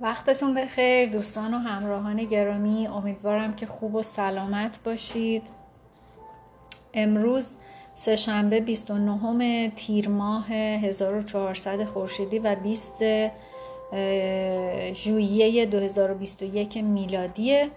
وقتتون بخیر دوستان و همراهان گرامی امیدوارم که خوب و سلامت باشید. امروز سهشنبه 29 تیر ماه 1400 خورشیدی و 20 ژوئیه 2021 میلادیه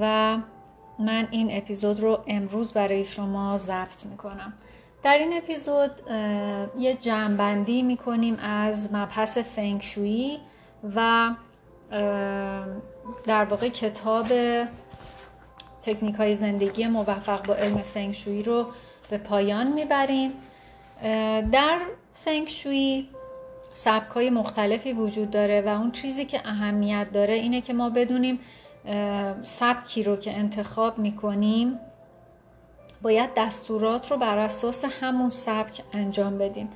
و من این اپیزود رو امروز برای شما ضبط می‌کنم. در این اپیزود یه جمعبندی می‌کنیم از مبحث فنگشویی و در واقع کتاب تکنیک های زندگی موفق با علم فنگشویی رو به پایان می‌بریم. در فنگشویی سبک های مختلفی وجود داره و اون چیزی که اهمیت داره اینه که ما بدونیم سبکی رو که انتخاب می‌کنیم باید دستورات رو بر اساس همون سبک انجام بدیم.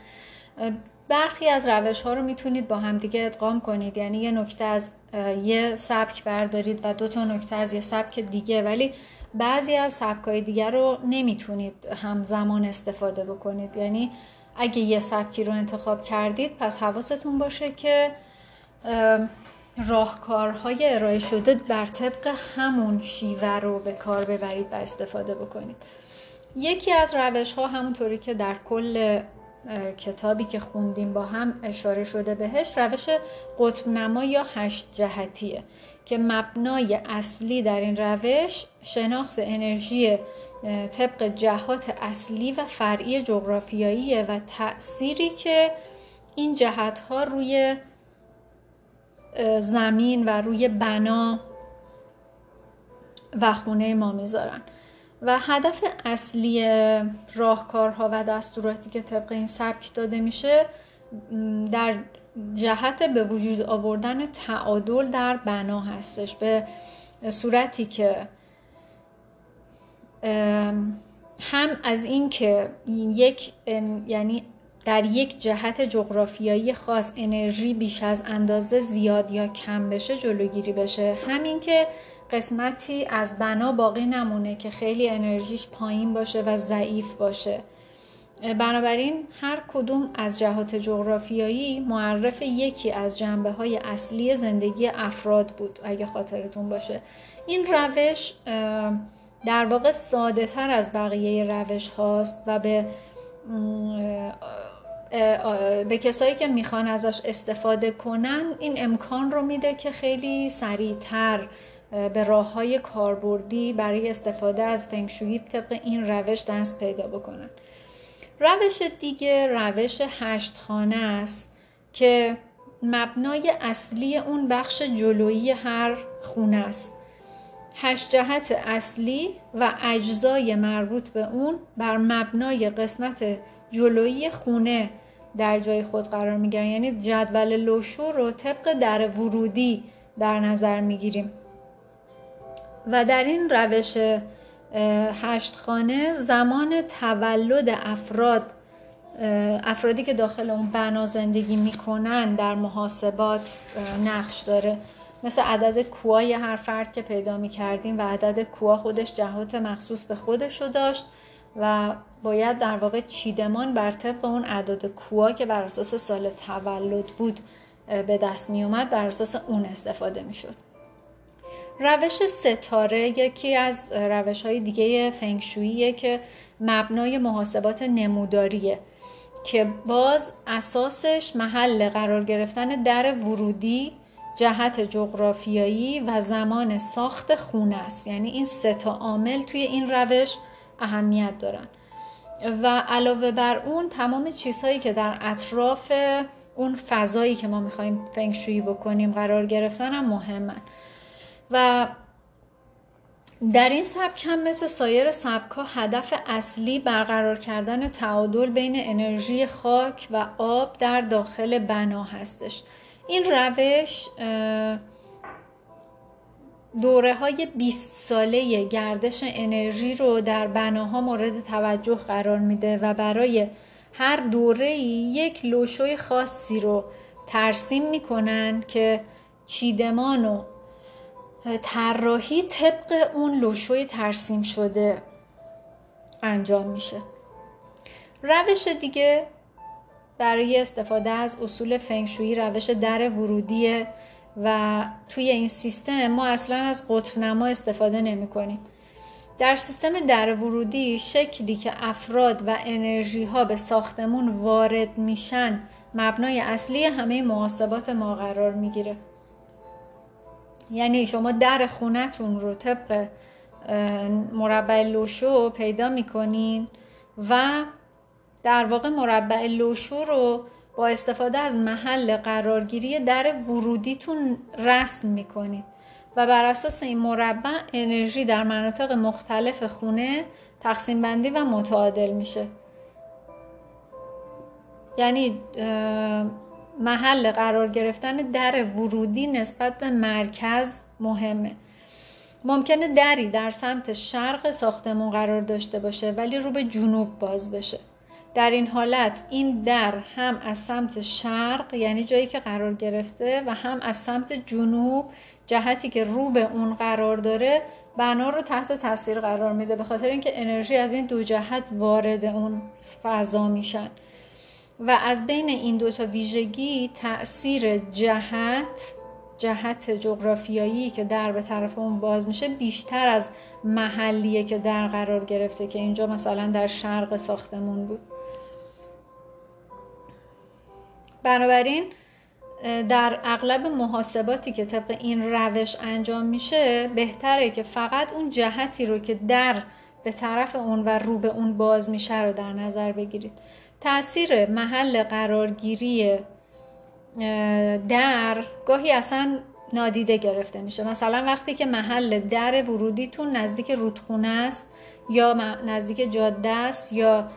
برخی از روش ها رو می‌تونید با همدیگه ادغام کنید. یعنی یه نکته از یه سبک بردارید و دو تا نکته از یه سبک دیگه ولی بعضی از سبک های دیگه رو نمی‌تونید همزمان استفاده بکنید. یعنی اگه یه سبکی رو انتخاب کردید پس حواستون باشه که راهکارهای ارائه شده بر طبق همون شیوه رو به کار ببرید و استفاده بکنید. یکی از روش ها همونطوری که در کل کتابی که خوندیم با هم اشاره شده بهش روش قطب نما یا هشت جهتیه که مبنای اصلی در این روش شناخت انرژی طبق جهات اصلی و فرعی جغرافیاییه و تأثیری که این جهت ها روی زمین و روی بنا و خونه ما می‌ذارن. و هدف اصلی راهکارها و دستوراتی که طبق این سبک داده میشه در جهت به وجود آوردن تعادل در بنا هستش. به صورتی که هم از این که یک یعنی در یک جهت جغرافیایی خاص انرژی بیش از اندازه زیاد یا کم بشه جلوگیری بشه. همین که قسمتی از بنا باقی نمونه که خیلی انرژیش پایین باشه و ضعیف باشه. بنابراین هر کدوم از جهات جغرافیایی معرف یکی از جنبه های اصلی زندگی افراد بود اگه خاطرتون باشه. این روش در واقع ساده تر از بقیه روش هاست و به به کسایی که می‌خوان ازش استفاده کنن این امکان رو میده که خیلی سریعتر به راه های کاربردی برای استفاده از فنگشویی طبق این روش دست پیدا بکنن. روش دیگه روش هشت خانه است که مبنای اصلی اون بخش جلویی هر خونه است. هشت جهت اصلی و اجزای مربوط به اون بر مبنای قسمت جلویی خونه در جای خود قرار می‌گیرن. یعنی جدول لوشو رو طبق در ورودی در نظر می‌گیریم. و در این روش هشت خانه زمان تولد افراد افرادی که داخل اون بنا زندگی می‌کنن در محاسبات نقش داره مثل عدد کوهای هر فرد که پیدا می‌کردیم و عدد کوها خودش جهات مخصوص به خودش رو داشت و باید در واقع چیدمان بر طبق اون عدد کوها که بر اساس سال تولد بود به دست می اومد بر اساس اون استفاده می شد. روش ستاره یکی از روش های دیگه فنگشوییه که مبنای محاسبات نموداریه که باز اساسش محل قرار گرفتن در ورودی جهت جغرافیایی و زمان ساخت خونه است. یعنی این سه تا عامل توی این روش اهمیت دارن. و علاوه بر اون تمام چیزهایی که در اطراف اون فضایی که ما می‌خوایم فنگشویی بکنیم قرار گرفتن هم مهمن. و در این سبک هم مثل سایر سبک ها هدف اصلی برقرار کردن تعادل بین انرژی خاک و آب در داخل بنا هستش. این روش دوره های 20 ساله گردش انرژی رو در بناها مورد توجه قرار میده و برای هر دوره یک لوشوی خاصی رو ترسیم می‌کنن که چیدمان و طراحی طبق اون لوشوی ترسیم شده انجام میشه. روش دیگه برای استفاده از اصول فنگشویی روش در ورودی و توی این سیستم ما اصلا از قطب نما استفاده نمی کنیم. در سیستم در ورودی شکلی که افراد و انرژی ها به ساختمون وارد میشن مبنای اصلی همه محاسبات ما قرار می‌گیره. یعنی شما در خونتون رو طبق مربع لوشو پیدا می‌کنین و در واقع مربع لوشو رو با استفاده از محل قرارگیری در ورودیتون رسم می‌کنید و بر اساس این مربع انرژی در مناطق مختلف خونه تقسیم بندی و متعادل میشه. یعنی محل قرار گرفتن در ورودی نسبت به مرکز مهمه. ممکنه دری در سمت شرق ساختمون قرار داشته باشه ولی رو به جنوب باز بشه. در این حالت این در هم از سمت شرق یعنی جایی که قرار گرفته و هم از سمت جنوب جهتی که رو به اون قرار داره بنا رو تحت تاثیر قرار میده. به خاطر اینکه انرژی از این دو جهت وارد اون فضا میشن. و از بین این دو تا ویژگی تاثیر جهت جهت جغرافیایی که در به طرف اون باز میشه بیشتر از محلیه که در قرار گرفته که اینجا مثلا در شرق ساختمون بود. بنابراین در اغلب محاسباتی که طبق این روش انجام میشه بهتره که فقط اون جهتی رو که در به طرف اون و رو به اون باز میشه رو در نظر بگیرید. تاثیر محل قرارگیری در گاهی اصلا نادیده گرفته میشه. مثلا وقتی که محل در ورودیتون نزدیک رودخونه است یا نزدیک جاده است یا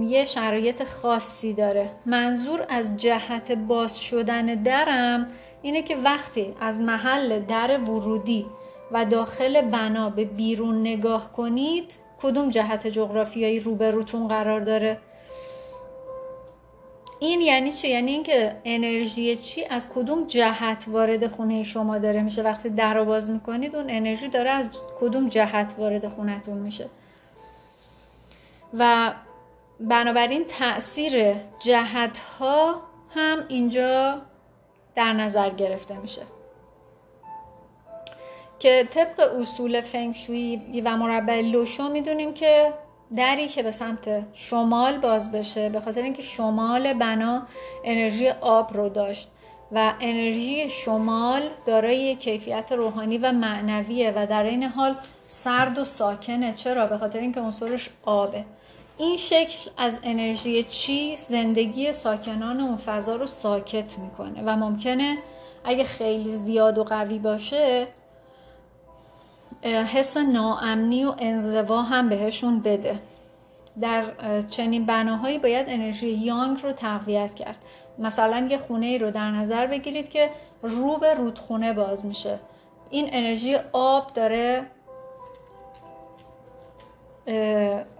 یه شرایط خاصی داره. منظور از جهت باز شدن درم اینه که وقتی از محل در ورودی و داخل بنا به بیرون نگاه کنید کدوم جهت جغرافیایی روبروتون قرار داره؟ این یعنی چی؟ یعنی اینکه انرژی چی؟ از کدوم جهت وارد خونه شما داره میشه؟ وقتی در رو باز می‌کنید اون انرژی داره از کدوم جهت وارد خونتون میشه؟ و بنابراین تاثیر جهت ها هم اینجا در نظر گرفته میشه. که طبق اصول فنگشویی و مربع لوشو می‌دونیم که دری که به سمت شمال باز بشه به خاطر اینکه شمال بنا انرژی آب رو داشت و انرژی شمال دارای کیفیت روحانی و معنویه و در این حال سرد و ساکنه. چرا؟ به خاطر اینکه عنصرش آبه. این شکل از انرژی چی زندگی ساکنان اون فضا رو ساکت می‌کنه و ممکنه اگه خیلی زیاد و قوی باشه حس ناامنی و انزوا هم بهشون بده. در چنین بناهایی باید انرژی یانگ رو تقویت کرد. مثلا یه خونه ای رو در نظر بگیرید که رو به رودخونه باز میشه. این انرژی آب داره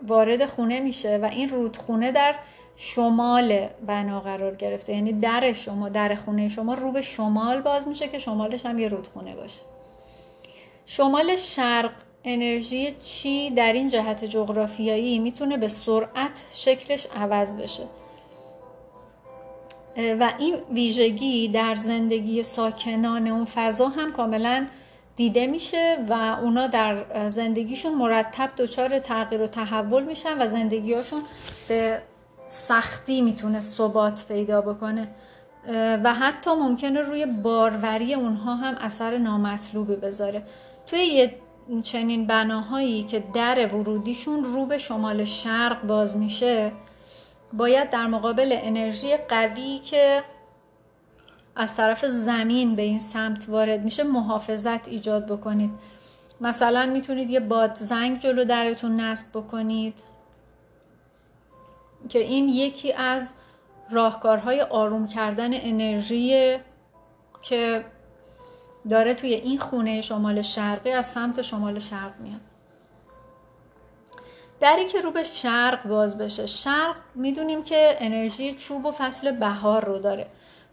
وارد خونه میشه و این رودخونه در شمال بنا قرار گرفته. یعنی در شما در خونه شما رو به شمال باز میشه که شمالش هم یه رودخونه باشه. شمال شرق انرژی چی در این جهت جغرافیایی می‌تونه به سرعت شکلش عوض بشه. و این ویژگی در زندگی ساکنان اون فضا هم کاملا دیده میشه و اونا در زندگیشون مرتب دچار تغییر و تحول میشن و زندگیشون به سختی می‌تونه ثبات پیدا بکنه. و حتی ممکنه روی باروری اونها هم اثر نامطلوبی بذاره. توی چنین بناهایی که در ورودیشون رو به شمال شرق باز میشه باید در مقابل انرژی قوی که از طرف زمین به این سمت وارد میشه محافظت ایجاد بکنید. مثلا می‌تونید یه باد زنگ جلو درتون نصب بکنید که این یکی از راهکارهای آروم کردن انرژی که داره توی این خونه شمال شرقی از سمت شمال شرق میاد. دری که رو به شرق باز بشه. شرق می‌دونیم که انرژی چوب و فصل بهار رو داره.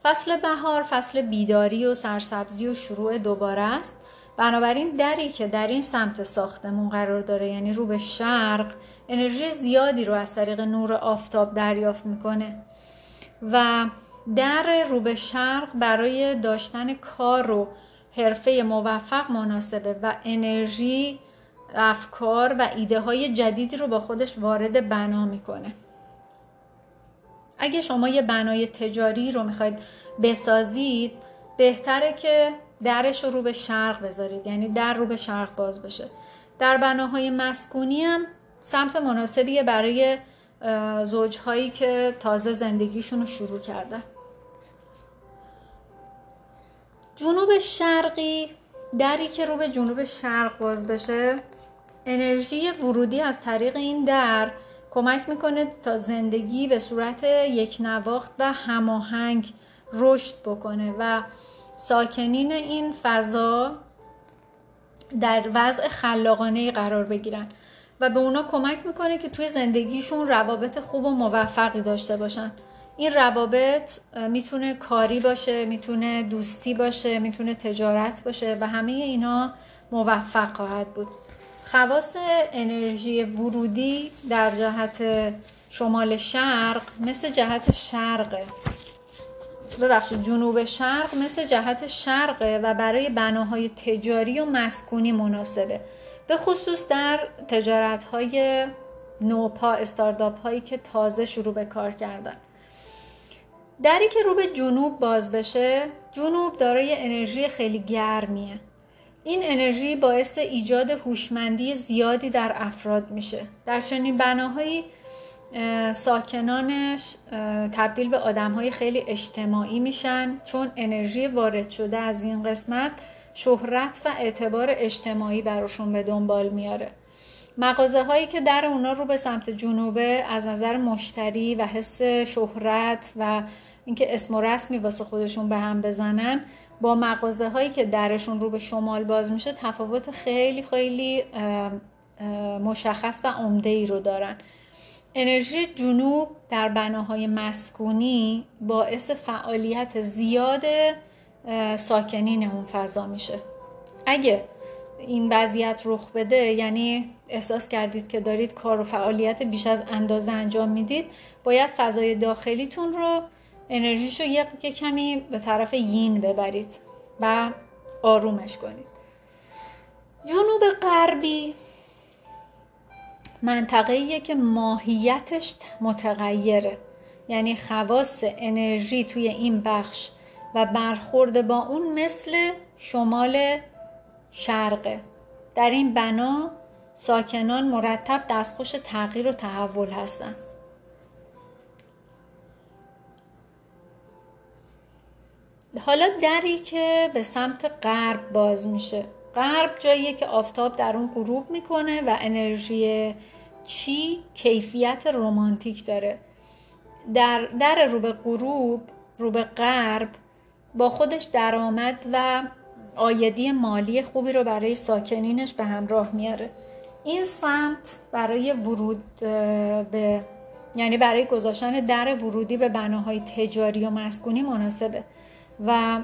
فصل بهار فصل بیداری و سرسبزی و شروع دوباره است. بنابراین دری که در این سمت ساختمون قرار داره یعنی رو به شرق انرژی زیادی رو از طریق نور آفتاب دریافت می‌کنه. و در رو به شرق برای داشتن کار و حرفه موفق مناسبه و انرژی افکار و ایده های جدیدی رو با خودش وارد بنا می‌کنه. اگه شما یه بنای تجاری رو می‌خواید بسازید بهتره که درش رو به شرق بذارید یعنی در رو به شرق باز بشه. در بناهای مسکونی هم سمت مناسبیه برای زوجهایی که تازه زندگیشون رو شروع کردن جنوب شرقی دری که رو به جنوب شرق باز بشه. انرژی ورودی از طریق این در کمک می‌کنه تا زندگی به صورت یک نواخت و هماهنگ رشد بکنه و ساکنین این فضا در وضع خلاقانه قرار بگیرن و به اونا کمک می‌کنه که توی زندگیشون روابط خوب و موفقی داشته باشن. این روابط می‌تونه کاری باشه می‌تونه دوستی باشه می‌تونه تجارت باشه و همه اینا موفق خواهد بود. خواص انرژی ورودی در جهت شمال شرق مثل جهت شرقه. ببخشید جنوب شرق مثل جهت شرقه و برای بناهای تجاری و مسکونی مناسبه. به خصوص در تجارت های نوپا استارداپ هایی که تازه شروع به کار کردن. دری که رو به جنوب باز بشه جنوب دارای انرژی خیلی گرمیه. این انرژی باعث ایجاد هوشمندی زیادی در افراد میشه. در چنین بناهایی ساکنانش تبدیل به آدم خیلی اجتماعی میشن چون انرژی وارد شده از این قسمت شهرت و اعتبار اجتماعی براشون به دنبال میاره. مغازه هایی که در اونا رو به سمت جنوبه از نظر مشتری و حس شهرت و اینکه اسم و رسمی واسه خودشون به هم بزنن با مغازه هایی که درشون رو به شمال باز میشه تفاوت خیلی خیلی مشخص و عمده ای رو دارن. انرژی جنوب در بناهای مسکونی باعث فعالیت زیاد ساکنین اون فضا میشه. اگه این وضعیت رخ بده یعنی احساس کردید که دارید کار و فعالیت بیش از اندازه انجام می‌دید باید فضای داخلیتون رو انرژیشو یه کمی به طرف یین ببرید و آرومش کنید. جنوب غربی منطقه‌ایه که ماهیتش متغیره. یعنی خواص انرژی توی این بخش و برخورد با اون مثل شمال شرقه. در این بنا ساکنان مرتب دستخوش تغییر و تحول هستند حالا دری که به سمت غرب باز میشه. غرب جاییه که آفتاب در اون غروب می‌کنه و انرژی چی؟ کیفیت رومانتیک داره. در در رو به غروب رو به غرب با خودش درآمد و آیدی مالی خوبی رو برای ساکنینش به همراه میاره. این سمت برای ورود به یعنی برای گذاشتن در ورودی به بناهای تجاری و مسکونی مناسبه. و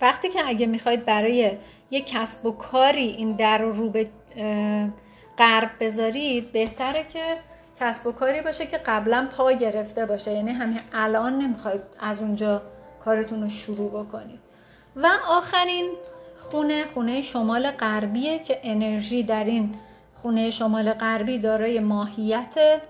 وقتی که اگه می‌خواید برای یک کسب و کاری این در رو رو به غرب بذارید بهتره که کسب و کاری باشه که قبلا پا گرفته باشه. یعنی همین الان نمی‌خواید از اونجا کارتون رو شروع بکنید. و آخرین خونه خونه شمال غربیه که انرژی در این خونه شمال غربی دارای ماهیت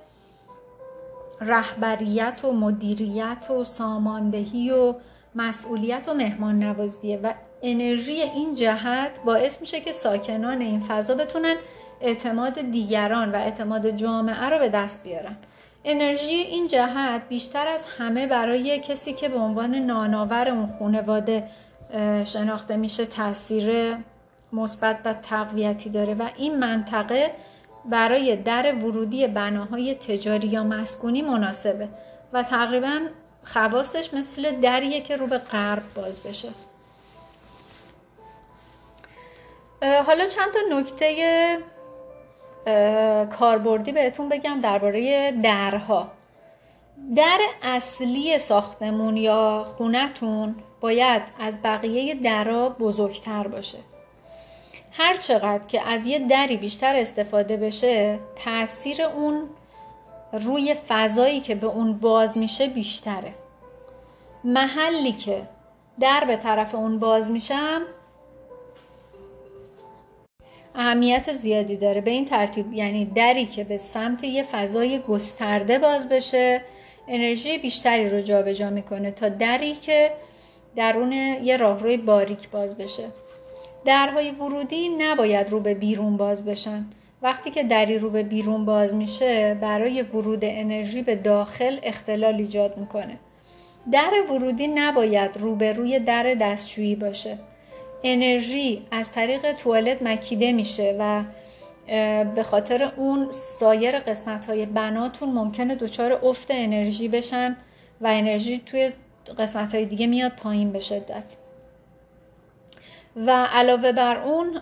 رهبریت و مدیریت و ساماندهی و مسئولیت و مهمان نوازیه و انرژی این جهت باعث میشه که ساکنان این فضا بتونن اعتماد دیگران و اعتماد جامعه رو به دست بیارن. انرژی این جهت بیشتر از همه برای کسی که به عنوان ناناور اون خانواده شناخته میشه تاثیر مثبت و تقویتی داره و این منطقه برای در ورودی بناهای تجاری یا مسکونی مناسبه و تقریبا خواستش مثل دریه که رو به غرب باز بشه. حالا چند تا نکته کاربردی بهتون بگم درباره درها. در اصلی ساختمون یا خونتون باید از بقیه درها بزرگتر باشه. هر چقدر که از یه دری بیشتر استفاده بشه تاثیر اون روی فضایی که به اون باز میشه بیشتره. محلی که در به طرف اون باز میشم اهمیت زیادی داره. به این ترتیب یعنی دری که به سمت یه فضای گسترده باز بشه انرژی بیشتری رو جابجا می‌کنه تا دری که درون یه راهروی باریک باز بشه. درهای ورودی نباید رو به بیرون باز بشن. وقتی که دری رو به بیرون باز میشه برای ورود انرژی به داخل اختلال ایجاد می‌کنه. در ورودی نباید روبروی در دستشویی باشه. انرژی از طریق توالت مکیده میشه و به خاطر اون سایر قسمت های بناتون ممکنه دچار افت انرژی بشن و انرژی توی قسمت های دیگه میاد پایین به شدت. و علاوه بر اون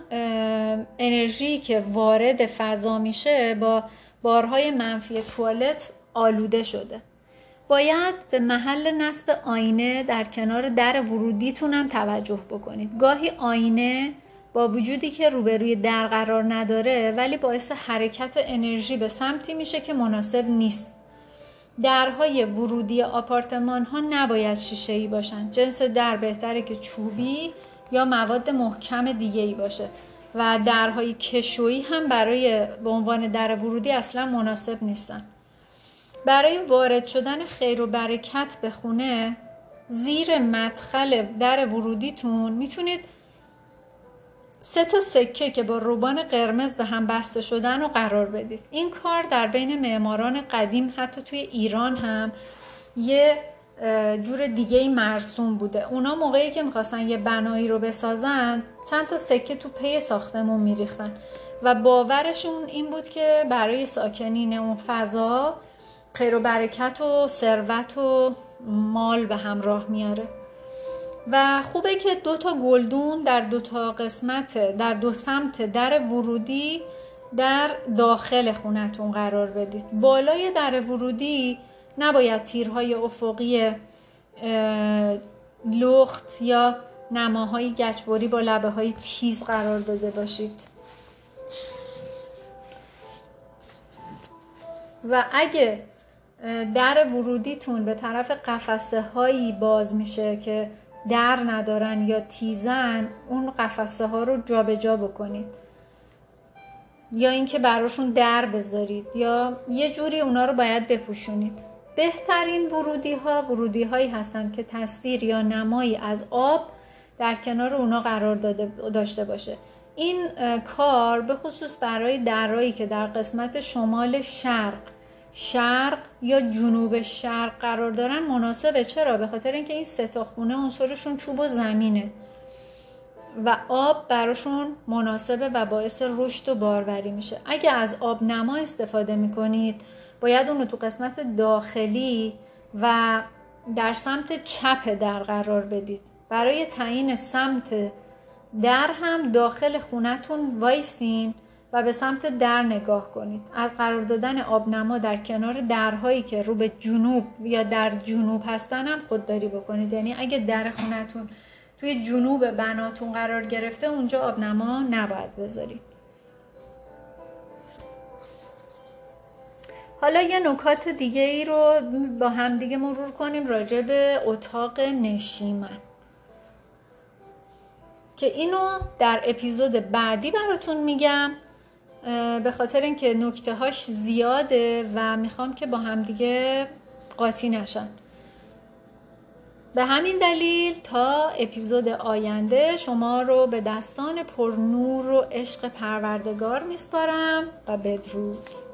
انرژی که وارد فضا میشه با بارهای منفی توالت آلوده شده. باید به محل نصب آینه در کنار در ورودیتون هم توجه بکنید. گاهی آینه با وجودی که روبروی در قرار نداره ولی باعث حرکت انرژی به سمتی میشه که مناسب نیست. درهای ورودی آپارتمان ها نباید شیشه ای باشن. جنس در بهتره که چوبی یا مواد محکم دیگه ای باشه. و درهای کشویی هم برای به عنوان در ورودی اصلا مناسب نیستن. برای وارد شدن خیر و برکت به خونه زیر مدخل در ورودیتون می‌تونید سه تا سکه که با روبان قرمز به هم بسته شدن رو قرار بدید. این کار در بین معماران قدیم حتی توی ایران هم یه جور دیگه مرسوم بوده. اونا موقعی که می‌خواستن یه بنایی رو بسازن چند تا سکه تو پی ساختمون میریختن. و باورشون این بود که برای ساکنین اون فضا خیر و برکت و ثروت و مال به همراه میاره. و خوبه که دو تا گلدون در دو تا قسمت در دو سمت در ورودی در داخل خونتون قرار بدید. بالای در ورودی نباید تیرهای افقی لخت یا نماهای گچبری با لبه های تیز قرار داده باشید. و اگه در ورودیتون به طرف قفسه هایی باز میشه که در ندارن یا تیزن اون قفسه ها رو جابجا جا بکنید. یا اینکه براشون در بذارید یا یه جوری اونا رو باید بپوشونید. بهترین ورودی ها ورودی هایی هستند که تصویر یا نمایی از آب در کنار اونا قرار داده داشته باشه. این کار به خصوص برای درایی که در قسمت شمال شرق شرق یا جنوب شرق قرار دارن مناسبه. چرا؟ به خاطر اینکه این سه تا خونه عنصرشون چوب و زمینه. و آب براشون مناسبه و باعث رشد و باروری میشه. اگه از آب نما استفاده می‌کنید باید اون رو تو قسمت داخلی و در سمت چپ در قرار بدید. برای تعیین سمت در هم داخل خونتون وایسین و به سمت در نگاه کنید. از قرار دادن آبنما در کنار درهایی که رو به جنوب یا در جنوب هستن هم خودداری بکنید. یعنی اگه در خونتون توی جنوب بناتون قرار گرفته اونجا آبنما نباید بذارید. حالا یه نکات دیگه ای رو با هم دیگه مرور کنیم راجع به اتاق نشیمن. که اینو در اپیزود بعدی براتون میگم به خاطر اینکه نکته هاش زیاده و می‌خوام که با همدیگه قاطی نشن. به همین دلیل تا اپیزود آینده شما رو به دستان پر نور و عشق پروردگار میسپارم و بدرود.